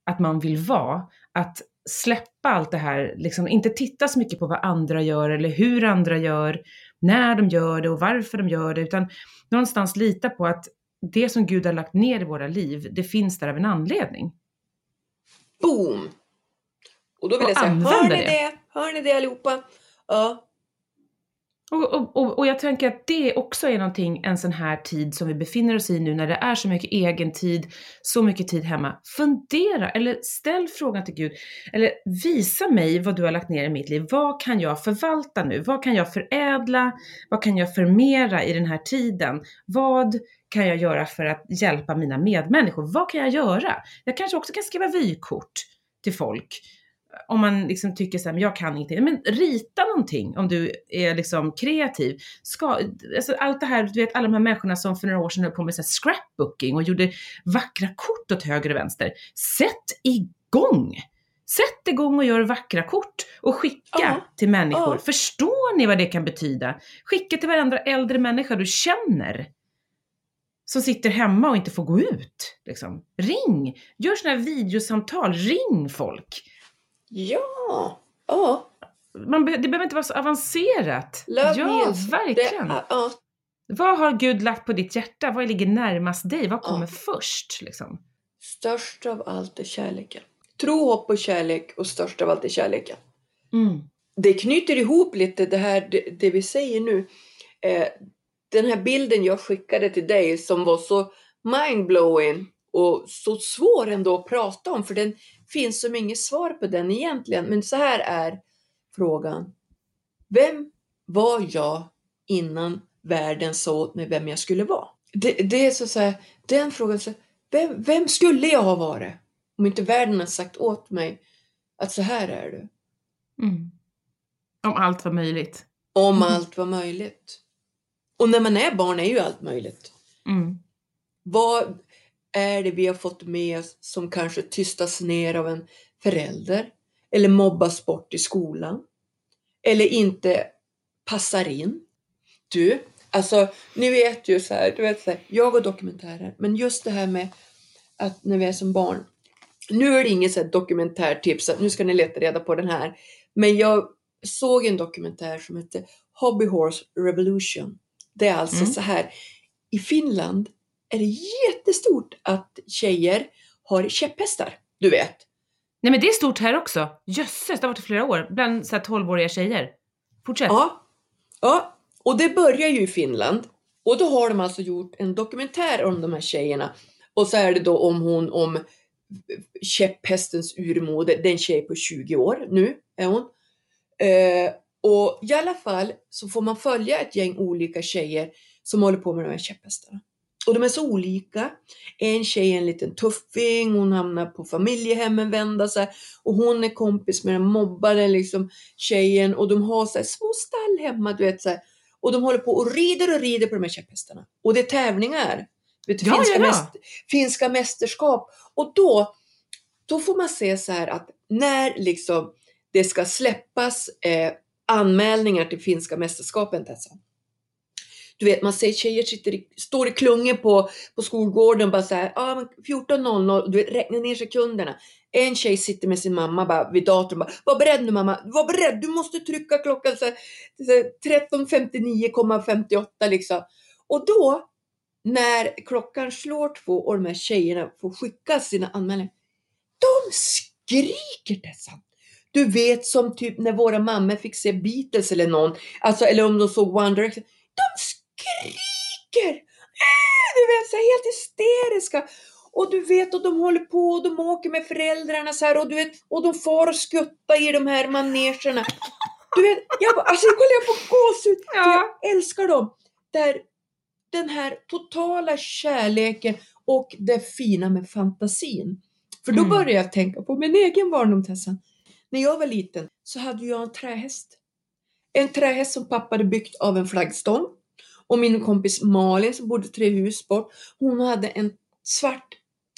S2: att man vill vara. Att släppa allt det här, liksom inte titta så mycket på vad andra gör eller hur andra gör, när de gör det och varför de gör det, utan någonstans lita på att det som Gud har lagt ner i våra liv, det finns där av en anledning.
S1: Boom! Och då vill
S2: Och
S1: jag säga, hör ni
S2: det.
S1: det? Hör ni det allihopa? Ja.
S2: Och, och, och, jag tänker att det också är någonting, en sån här tid som vi befinner oss i nu när det är så mycket egen tid, så mycket tid hemma. Fundera eller ställ frågan till Gud. Eller visa mig vad du har lagt ner i mitt liv. Vad kan jag förvalta nu? Vad kan jag förädla? Vad kan jag förmera i den här tiden? Vad kan jag göra för att hjälpa mina medmänniskor? Vad kan jag göra? Jag kanske också kan skriva vykort till folk om man liksom tycker så här, men jag kan inte, men rita någonting om du är liksom kreativ. Ska, alltså allt det här, du vet alla de här människorna som för några år sedan höll på med så scrapbooking och gjorde vackra kort åt höger och vänster. Sätt igång! Sätt igång och gör vackra kort och skicka
S1: Ja,
S2: till människor.
S1: ja.
S2: Förstår ni vad det kan betyda? Skicka till varandra äldre människor du känner. Som sitter hemma och inte får gå ut. Liksom. Ring! Gör sådana här videosamtal. Ring folk.
S1: Ja. Ja.
S2: Man be- det behöver inte vara så avancerat.
S1: Love
S2: ja, verkligen.
S1: Det, ja.
S2: Vad har Gud lagt på ditt hjärta? Vad ligger närmast dig? Vad kommer
S1: Ja.
S2: först? Liksom?
S1: Störst av allt är kärleken. Tro, hopp och kärlek och störst av allt är kärleken.
S2: Mm.
S1: det knyter ihop lite det här det, det vi säger nu. Eh, den här bilden jag skickade till dig som var så mindblowing och så svår ändå att prata om för den finns som inget svar på den egentligen. Men så här är frågan. Vem var jag innan världen sa åt mig vem jag skulle vara? Det, det är så, så här, den frågan, så, vem, vem skulle jag ha varit? Om inte världen har sagt åt mig att så här är du.
S2: Mm. Om allt var möjligt.
S1: Om
S2: Mm.
S1: allt var möjligt. Och när man är barn är ju allt möjligt.
S2: Mm.
S1: Vad är det vi har fått med oss som kanske tystas ner av en förälder? Eller mobbas bort i skolan? Eller inte passar in? Du, alltså ni vet ju så här, du vet så här, jag och dokumentärer, men just det här med att när vi är som barn. Nu är det inget så dokumentärtips att nu ska ni leta reda på den här. Men jag såg en dokumentär som heter Hobby Horse Revolution. Det är alltså
S2: Mm.
S1: så här. I Finland är det jättestort att tjejer har käpphästar. Du vet.
S2: Nej men det är stort här också. Jösses, det har varit i flera år. Bland så här 12-åriga tjejer. Fortsätt.
S1: Ja. ja. Och det börjar ju i Finland. Och då har de alltså gjort en dokumentär om de här tjejerna. Och så är det då om hon, om käpphästens urmoder. Det är en tjej på 20 år nu är hon. Eh, och i alla fall så får man följa ett gäng olika tjejer som håller på med de här käpphästarna. Och de är så olika. En tjej är en liten tuffing, hon hamnar på familjehemmen vända sig och hon är kompis med den mobbade liksom, tjejen och de har så här små stall hemma, du vet så här, Och de håller på och rider och rider på de här käpphästarna. Och det är tävlingar. Vet, du,
S2: Ja,
S1: finska,
S2: ja, ja.
S1: mäst- finska mästerskap. Och då, då får man se så här att när liksom det ska släppas eh, anmälningar till finska mästerskapen Tessa. Du vet, man ser tjejer sitter i, står i klungor på, på skolgården och bara så här, ah, men 14.00, du vet, räkna ner sekunderna. En tjej sitter med sin mamma bara vid datorn bara, var beredd nu mamma, var beredd, du måste trycka klockan så här, så här 13.59,58 liksom. Och då, när klockan slår två och de här tjejerna får skicka sina anmälningar, de skriker dessa. Du vet som typ när våra mammor fick se Beatles eller någon, alltså, eller om de såg One Direction. De skriker! Äh, du vet, så helt hysteriska. Och du vet, och de håller på och de åker med föräldrarna så här och du vet, och de far och skuttar i de här manegerna. Du vet, jag bara, alltså kolla jag får gåshud.
S2: Ja.
S1: jag älskar dem. Där den här totala kärleken och det fina med fantasin. För då
S2: Mm.
S1: började jag tänka på min egen barndom Tessan. När jag var liten så hade jag en trähäst. En trähäst som pappa hade byggt av en flaggstång. Och min kompis Malin som bodde tre hus bort, hon hade en svart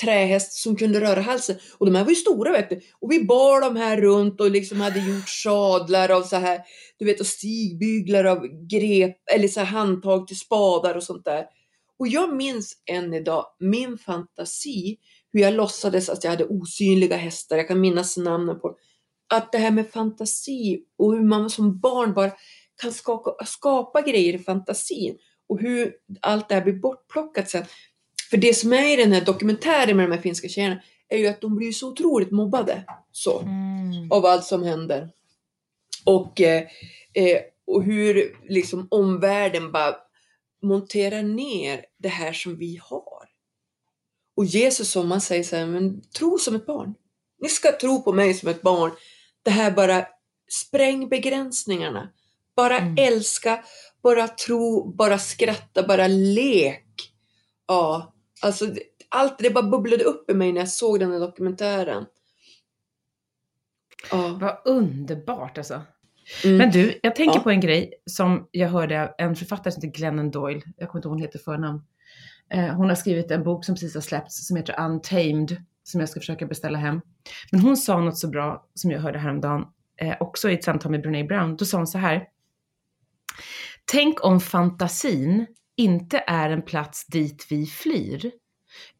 S1: trähäst som kunde röra halsen. Och de här var ju stora vet du. Och vi bar de här runt och liksom hade gjort sadlar av så här, du vet, och stigbyglar av grep, eller så här handtag till spadar och sånt där. Och jag minns än idag min fantasi, hur jag låtsades att jag hade osynliga hästar. Jag kan minnas namnen på Att det här med fantasi och hur man som barn bara kan skapa, skapa grejer i fantasin och hur allt det här blir bortplockat sen. För det som är i den här dokumentären med de här finska tjejerna är ju att de blir så otroligt mobbade. Så
S2: Mm.
S1: av allt som händer. Och, eh, eh, och hur liksom omvärlden bara monterar ner det här som vi har. Och Jesus som man säger så här, men tro som ett barn. Ni ska tro på mig som ett barn. Det här bara spräng begränsningarna. Bara
S2: Mm.
S1: älska, bara tro, bara skratta, bara lek. Ja, alltså allt det bara bubblade upp i mig när jag såg den här dokumentären. Ja.
S2: Vad underbart alltså.
S1: Mm.
S2: Men du, jag tänker
S1: Ja.
S2: på en grej som jag hörde av en författare som heter Glennon Doyle. Jag kommer inte ihåg vad hon heter förnamn. Eh, hon har skrivit en bok som precis har släppts som heter Untamed, som jag ska försöka beställa hem. Men hon sa något så bra som jag hörde häromdagen, eh, också i ett samtal med Brene Brown. Då sa hon så här. Tänk om fantasin inte är en plats dit vi flyr,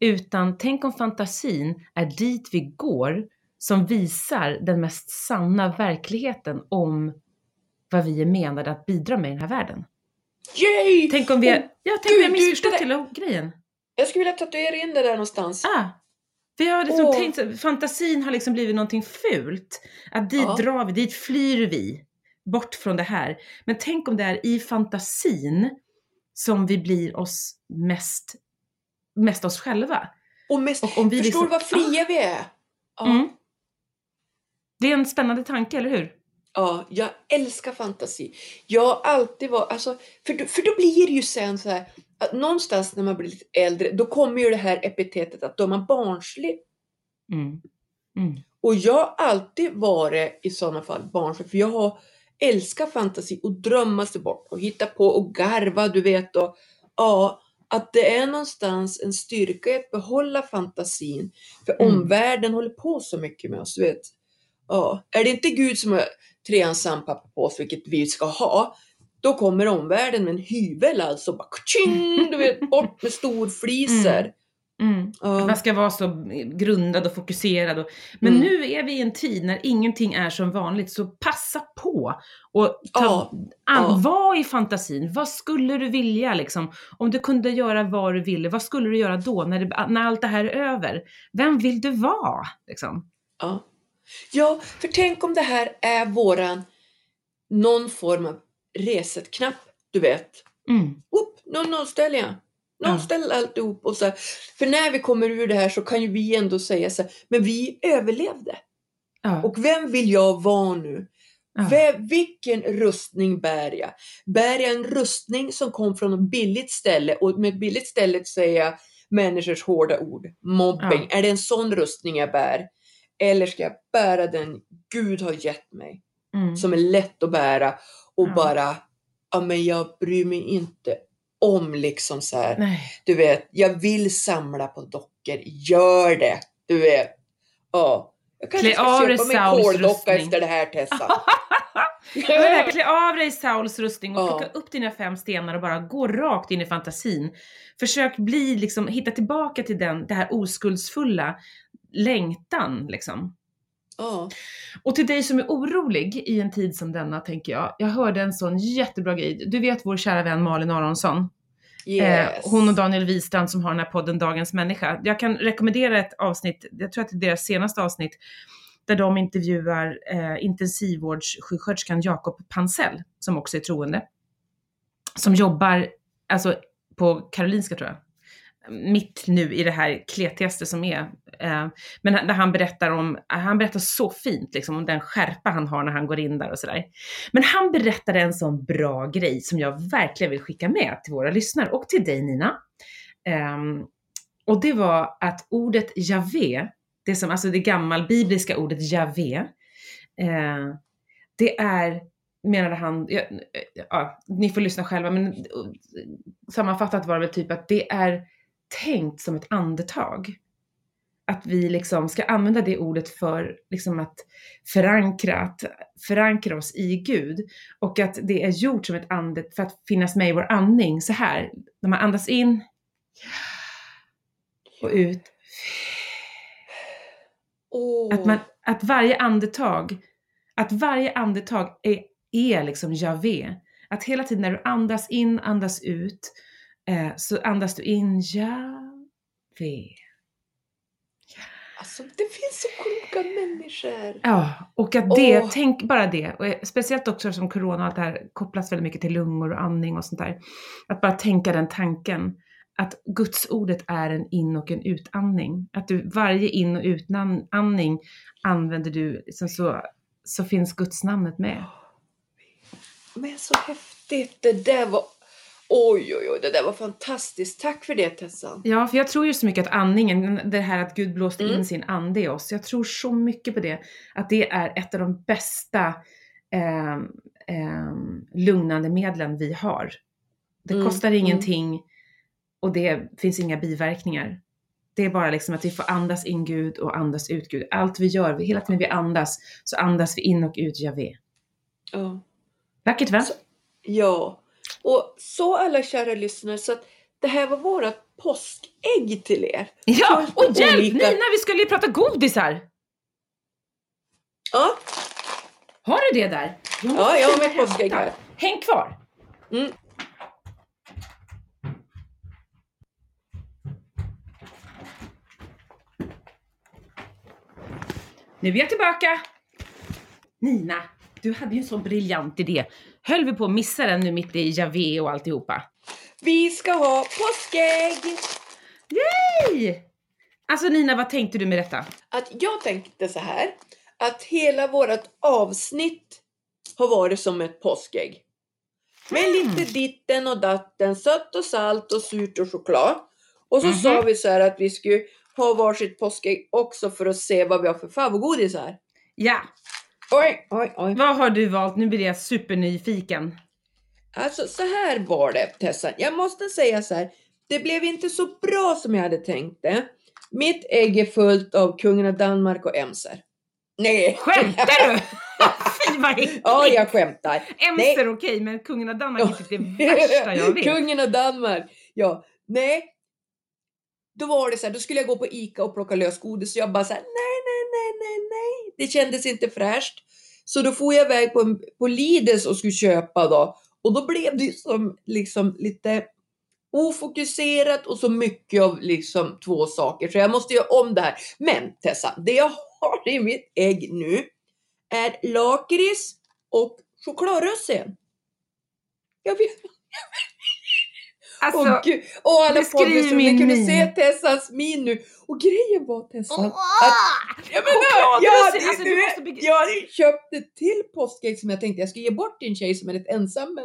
S2: utan tänk om fantasin är dit vi går som visar den mest sanna verkligheten om vad vi är menade att bidra med i den här världen.
S1: Yay!
S2: Tänk om vi,
S1: Oh,
S2: har- ja, tänk om vi har
S1: du,
S2: missförstått hela grejen.
S1: Jag skulle vilja tatuera in det där någonstans.
S2: Ah, vi har liksom
S1: Åh.
S2: tänkt fantasin har liksom blivit någonting fult. Att dit
S1: Ja.
S2: drar vi, dit flyr vi. Bort från det här. Men tänk om det är i fantasin som vi blir oss mest, mest oss själva.
S1: Och mest,
S2: Och om vi
S1: förstår
S2: liksom-
S1: vad fria vi är? Ja,
S2: Mm. Det är en spännande tanke, eller hur?
S1: ja, jag älskar fantasi. Jag har alltid varit, alltså, för, då- för då blir det ju sen så här, att någonstans när man blir lite äldre, då kommer ju det här epitetet att då är man barnslig.
S2: Mm. Mm.
S1: Och jag har alltid varit i sådana fall barnslig, för jag har älskat fantasi och drömma sig bort och hitta på och garva, du vet. Och, ja, att det är någonstans en styrka i att behålla fantasin. För
S2: Mm.
S1: omvärlden håller på så mycket med oss, du vet. Ja, är det inte Gud som har treans sandpapper på oss, vilket vi ska ha, då kommer omvärlden med en hyvel alltså. Bara, tjing, du vet, bort med storfliser.
S2: Mm.
S1: Ja.
S2: Man ska vara så grundad och fokuserad. Och, men
S1: Mm.
S2: nu är vi i en tid när ingenting är som vanligt, så passa på och ta,
S1: Ja,
S2: an,
S1: ja.
S2: var i fantasin. Vad skulle du vilja liksom? Om du kunde göra vad du ville, vad skulle du göra då när, det, när allt det här är över? Vem vill du vara? Liksom?
S1: Ja. ja, för tänk om det här är våran någon form av resetknapp, du vet.
S2: Mm.
S1: Upp, nu nollställer jag.
S2: Ja.
S1: Nollställ alltihop. Och så här. För när vi kommer ur det här så kan ju vi ändå säga så här, men vi överlevde.
S2: Ja.
S1: Och vem vill jag vara nu?
S2: Ja.
S1: Vilken rustning bär jag? Bär jag en rustning som kom från ett billigt ställe? Och med ett billigt ställe säger jag människors hårda ord. Mobbing. Är det en sån rustning jag bär? Eller ska jag bära den Gud har gett mig?
S2: Mm.
S1: Som är lätt att bära och
S2: Ja.
S1: bara, ja men jag bryr mig inte om liksom så här.
S2: Nej.
S1: Du vet, jag vill samla på dockor. Gör det! Du vet. Ja. Jag kanske
S2: Klä
S1: ska köpa mig en kåldocka efter det här Tessa.
S2: Men det här, klä av dig Sauls rustning och
S1: Ja.
S2: plocka upp dina fem stenar och bara gå rakt in i fantasin. Försök bli, liksom, hitta tillbaka till den, det här oskuldsfulla längtan liksom.
S1: Ja.
S2: Och till dig som är orolig i en tid som denna tänker jag, jag hörde en sån jättebra grej. Du vet vår kära vän Malin Aronsson?
S1: Yes.
S2: Eh, hon och Daniel Wistrand som har den här podden Dagens Människa. Jag kan rekommendera ett avsnitt, jag tror att det är deras senaste avsnitt, där de intervjuar eh, intensivvårdssjuksköterskan Jakob Pansell, som också är troende. Som jobbar, alltså på Karolinska tror jag, mitt nu i det här kletigaste som är. Eh, men där han berättar om, eh, han berättar så fint liksom om den skärpa han har när han går in där och sådär. Men han berättade en sån bra grej som jag verkligen vill skicka med till våra lyssnare och till dig Nina. Ehm, och det var att ordet Javé, det som, alltså det gammalbibliska ordet Javé, eh, det är, menade han, ja, ja, ni får lyssna själva, men sammanfattat var det väl typ att det är tänkt som ett andetag. Att vi liksom ska använda det ordet för liksom att förankra, att förankra oss i Gud. Och att det är gjort som ett andet för att finnas med i vår andning. Så här, när man andas in och ut. Att, man, att varje andetag, att varje andetag är, är liksom Javé. Att hela tiden när du andas in, andas ut, eh, så andas du in Javé.
S1: Alltså det finns så kloka människor.
S2: Ja, och att det,
S1: Åh.
S2: tänk bara det, och eh, speciellt också som corona och allt det här kopplas väldigt mycket till lungor och andning och sånt där. Att bara tänka den tanken, att Guds ordet är en in och en utandning. Att du varje in och utandning använder du, liksom så, så finns Guds namnet med.
S1: Men så häftigt. Det där var... Oj, oj, oj. Det där var fantastiskt. Tack för det Tessan.
S2: Ja, för jag tror ju så mycket att andningen, det här att Gud blåste
S1: Mm.
S2: in sin ande i oss, jag tror så mycket på det. Att det är ett av de bästa ehm, ehm, lugnande medlen vi har. Det
S1: Mm,
S2: kostar
S1: mm.
S2: ingenting och det finns inga biverkningar. Det är bara liksom att vi får andas in Gud och andas ut Gud. Allt vi gör, hela tiden vi andas, så andas vi in och ut Javé.
S1: Ja.
S2: Vackert va?
S1: Så- Ja. Och så alla kära lyssnare, så att det här var vårat påskägg till er.
S2: Ja, och hjälp
S1: olika-
S2: Nina, vi skulle ju prata godisar!
S1: Ja,
S2: Har du det där? Jag
S1: ja jag har med påskägg här.
S2: Häng kvar!
S1: Mm.
S2: Nu är jag tillbaka! Nina, du hade ju en så briljant idé. Höll vi på att missa den nu mitt i Javé och alltihopa?
S1: Vi ska ha påskägg!
S2: Hej! Alltså Nina, vad tänkte du med detta?
S1: Att jag tänkte så här, att hela vårt avsnitt har varit som ett påskägg. Med
S2: Mm.
S1: lite ditten och datten, sött och salt och surt och choklad. Och så
S2: Mhm.
S1: sa vi så här att vi skulle ha varsitt påskägg också för att se vad vi har för favoritgodisar.
S2: Ja,
S1: Oj, oj, oj.
S2: vad har du valt? Nu blir jag supernyfiken.
S1: Alltså så här var det Tessan. Jag måste säga så här. Det blev inte så bra som jag hade tänkt det. Mitt ägg är fullt av kungen av Danmark och emser. Nej!
S2: Skämtar du? Fy vad äckligt!
S1: Ja, jag skämtar.
S2: Emser okej, men kungen av Danmark är typ det värsta jag vet.
S1: Kungen av Danmark. Ja, nej. Då var det så här, då skulle jag gå på Ica och plocka lösgodis och jag bara så här, nej, nej, nej, nej. Det kändes inte fräscht. Så då får jag iväg på, en- på Lidls och skulle köpa då. Och då blev det som liksom lite ofokuserat och så mycket av liksom två saker. Så jag måste göra om det här. Men Tessa, det jag har i mitt ägg nu är lakrits och chokladrössin. Jag vet
S2: Alltså,
S1: Åh gud, och alla
S2: min
S1: ni kunde
S2: min.
S1: se Tessans min nu. Och grejen var Tessan, att jag, menar,
S2: Chokladrussin,
S1: jag, hade,
S2: alltså,
S1: du
S2: måste
S1: jag hade köpt ett till påskägg som jag tänkte jag skulle ge bort till en tjej som är lite ensam med.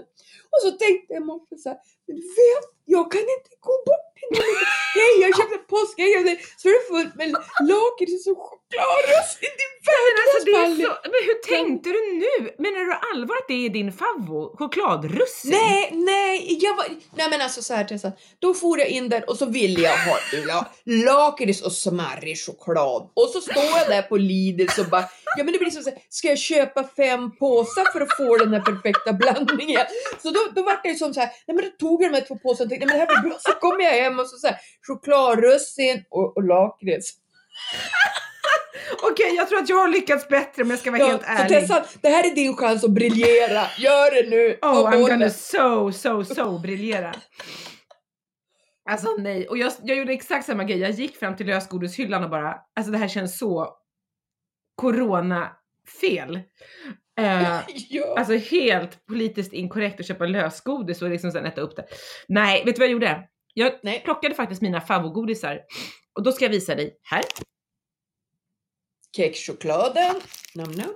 S1: Och så tänkte jag morse så här, men du vet, jag kan inte gå bort till någon. Hej, jag köpte påskägg så är det fullt med lakrits och chokladrussin. Det är
S2: Men, alltså,
S1: värdelöst
S2: så, men hur tänkte du nu? Menar du allvar att det är din favvo? Chokladrussin?
S1: Nej, nej, jag var, nej men alltså så här Tessa, då for jag in där och så ville jag ha la, lakrits och smarrig choklad och så står jag där på Lidl och bara, ja men det blir som så här, ska jag köpa fem påsar för att få den här perfekta blandningen? Så då, då var det ju som så här, nej men då tog jag de här två påsarna och tänkte, nej men det här blir bra, så kommer jag hem och så, så här, chokladrussin och, och lakrits.
S2: Okej, jag tror att jag har lyckats bättre om jag ska vara helt
S1: så
S2: ärlig.
S1: Tessa, det här är din chans att briljera, gör det nu!
S2: Oh, I'm gonna so, so, so briljera. Alltså nej, och jag, jag gjorde exakt samma grej. Jag gick fram till lösgodishyllan och bara, alltså det här känns så corona-fel. Eh,
S1: Ja.
S2: alltså helt politiskt inkorrekt att köpa lösgodis och liksom sen äta upp det. Nej, vet du vad jag gjorde? Jag
S1: Nej.
S2: plockade faktiskt mina favoritgodisar och då ska jag visa dig här.
S1: Kexchokladen, nam nam.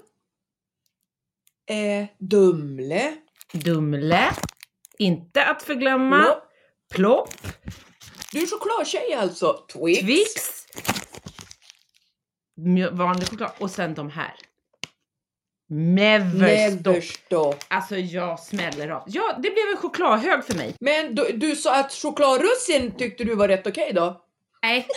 S1: Eh, Dumle,
S2: Dumle, inte att förglömma.
S1: Plopp.
S2: Plopp,
S1: Du är chokladtjej alltså. Twix.
S2: Twix, vanlig choklad och sen de här. Neverstop.
S1: Neverstop.
S2: Alltså jag smäller av. Ja, det blev en chokladhög för mig.
S1: Men du, du sa att chokladrussin tyckte du var rätt okej då?
S2: Nej,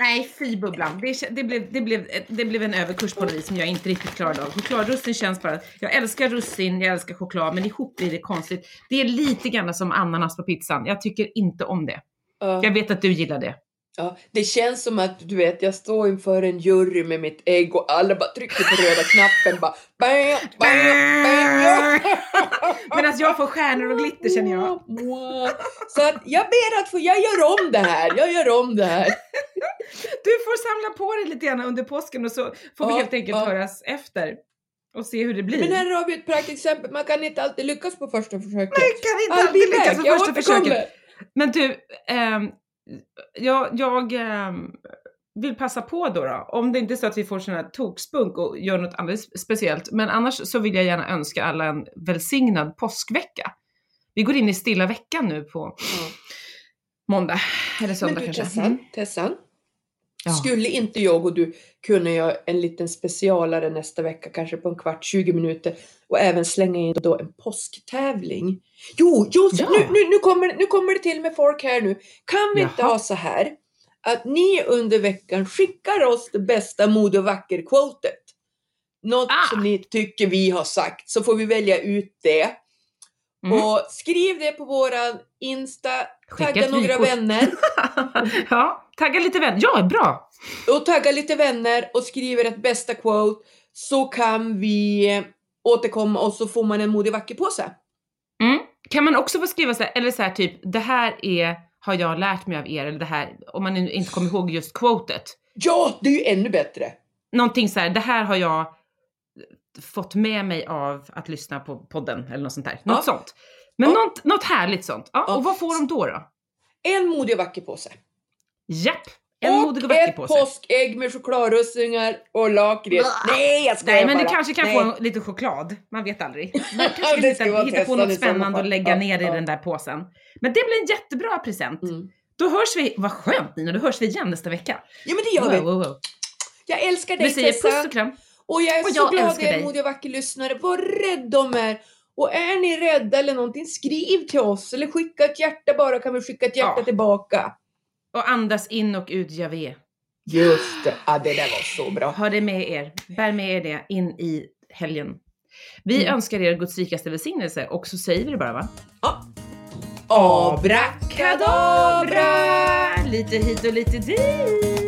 S2: nej fy bubblan. Det, det, blev, det, blev, det blev en överkurs på något vis som jag inte riktigt klarade av. Chokladrussin känns bara... Jag älskar russin, jag älskar choklad, men ihop blir det konstigt. Det är lite grann som ananas på pizzan. Jag tycker inte om det.
S1: Ja.
S2: Jag vet att du gillar det.
S1: Ja. Det känns som att du vet, jag står inför en jury med mitt ägg och alla bara trycker på röda knappen bara bam, bam, bam.
S2: Medan jag får stjärnor och glitter känner jag.
S1: Så att jag ber att få, jag gör om det här, jag gör om det här.
S2: Du får samla på dig lite grann under påsken och så får vi
S1: Ja,
S2: helt enkelt
S1: ja.
S2: höras efter och se hur det blir.
S1: Men här har vi ett praktexempel, man kan inte alltid lyckas på första försöket.
S2: Jag kan inte
S1: I'll
S2: alltid lyckas på första försöket. Men du, ehm, jag, jag ehm, vill passa på då, då, om det inte är så att vi får sån här tokspunk och gör något alldeles speciellt, men annars så vill jag gärna önska alla en välsignad påskvecka. Vi går in i stilla veckan nu på
S1: Ja.
S2: måndag, eller
S1: Men
S2: söndag
S1: du
S2: kanske.
S1: Tessan,
S2: Mm.
S1: Tessan.
S2: Ja.
S1: Skulle inte jag och du kunna göra en liten specialare nästa vecka, kanske på en kvart, 20 minuter och även slänga in då en påsktävling? Jo, jo
S2: Ja.
S1: nu, nu, nu, kommer, nu kommer det till med folk här nu. Kan vi inte
S2: Jaha.
S1: ha så här att ni under veckan skickar oss det bästa mode och vacker-quotet? Något
S2: Ah.
S1: som ni tycker vi har sagt, så får vi välja ut det.
S2: Mm.
S1: Och skriv det på våran Insta,
S2: Skicka
S1: tagga några vänner.
S2: ja, tagga lite vän. Ja, bra!
S1: och tagga lite vänner och skriver ett bästa quote så kan vi återkomma och så får man en modig vacker påse.
S2: Mm. Kan man också få skriva så här, eller så här typ, det här är, har jag lärt mig av er, eller det här, om man inte kommer ihåg just quotet.
S1: Ja, det är ju ännu bättre.
S2: Någonting så här, det här har jag fått med mig av att lyssna på podden, eller något sånt där. Något
S1: Ja.
S2: sånt. Men
S1: Ja.
S2: något, något härligt sånt. Ja,
S1: Ja.
S2: Och vad får de då då?
S1: En modig och vacker påse.
S2: Japp! En
S1: och
S2: modig och
S1: ett
S2: påse.
S1: påskägg med chokladrussingar och lakrits. Nej, jag skojar
S2: Nej men du
S1: bara.
S2: kanske kan
S1: Nej.
S2: få lite choklad, man vet aldrig. Man kanske kan hitta, hitta på något
S1: i
S2: spännande och lägga
S1: Ja,
S2: ner i
S1: ja.
S2: den där påsen. Men det blir en jättebra present.
S1: Mm.
S2: Då hörs vi, vad skönt Nina, då hörs vi igen nästa vecka.
S1: Ja men det gör vi.
S2: Wow, wow, wow.
S1: Jag älskar dig
S2: Vi säger
S1: Tessa.
S2: puss och kram.
S1: Och jag är
S2: Och
S1: så
S2: jag
S1: glad att jag är en modig och vacker lyssnare. Var rädd om er. Och är ni rädda eller någonting, skriv till oss. Eller skicka ett hjärta bara, kan vi skicka ett hjärta
S2: Ja.
S1: tillbaka.
S2: Och andas in och ut Javé.
S1: Just det. Ja, det där var så bra.
S2: Ha det med er. Bär med er det in i helgen. Vi
S1: Mm.
S2: önskar er Guds rikaste välsignelse och så säger vi det bara va?
S1: Ja.
S2: Abrakadabra! Lite hit och lite dit.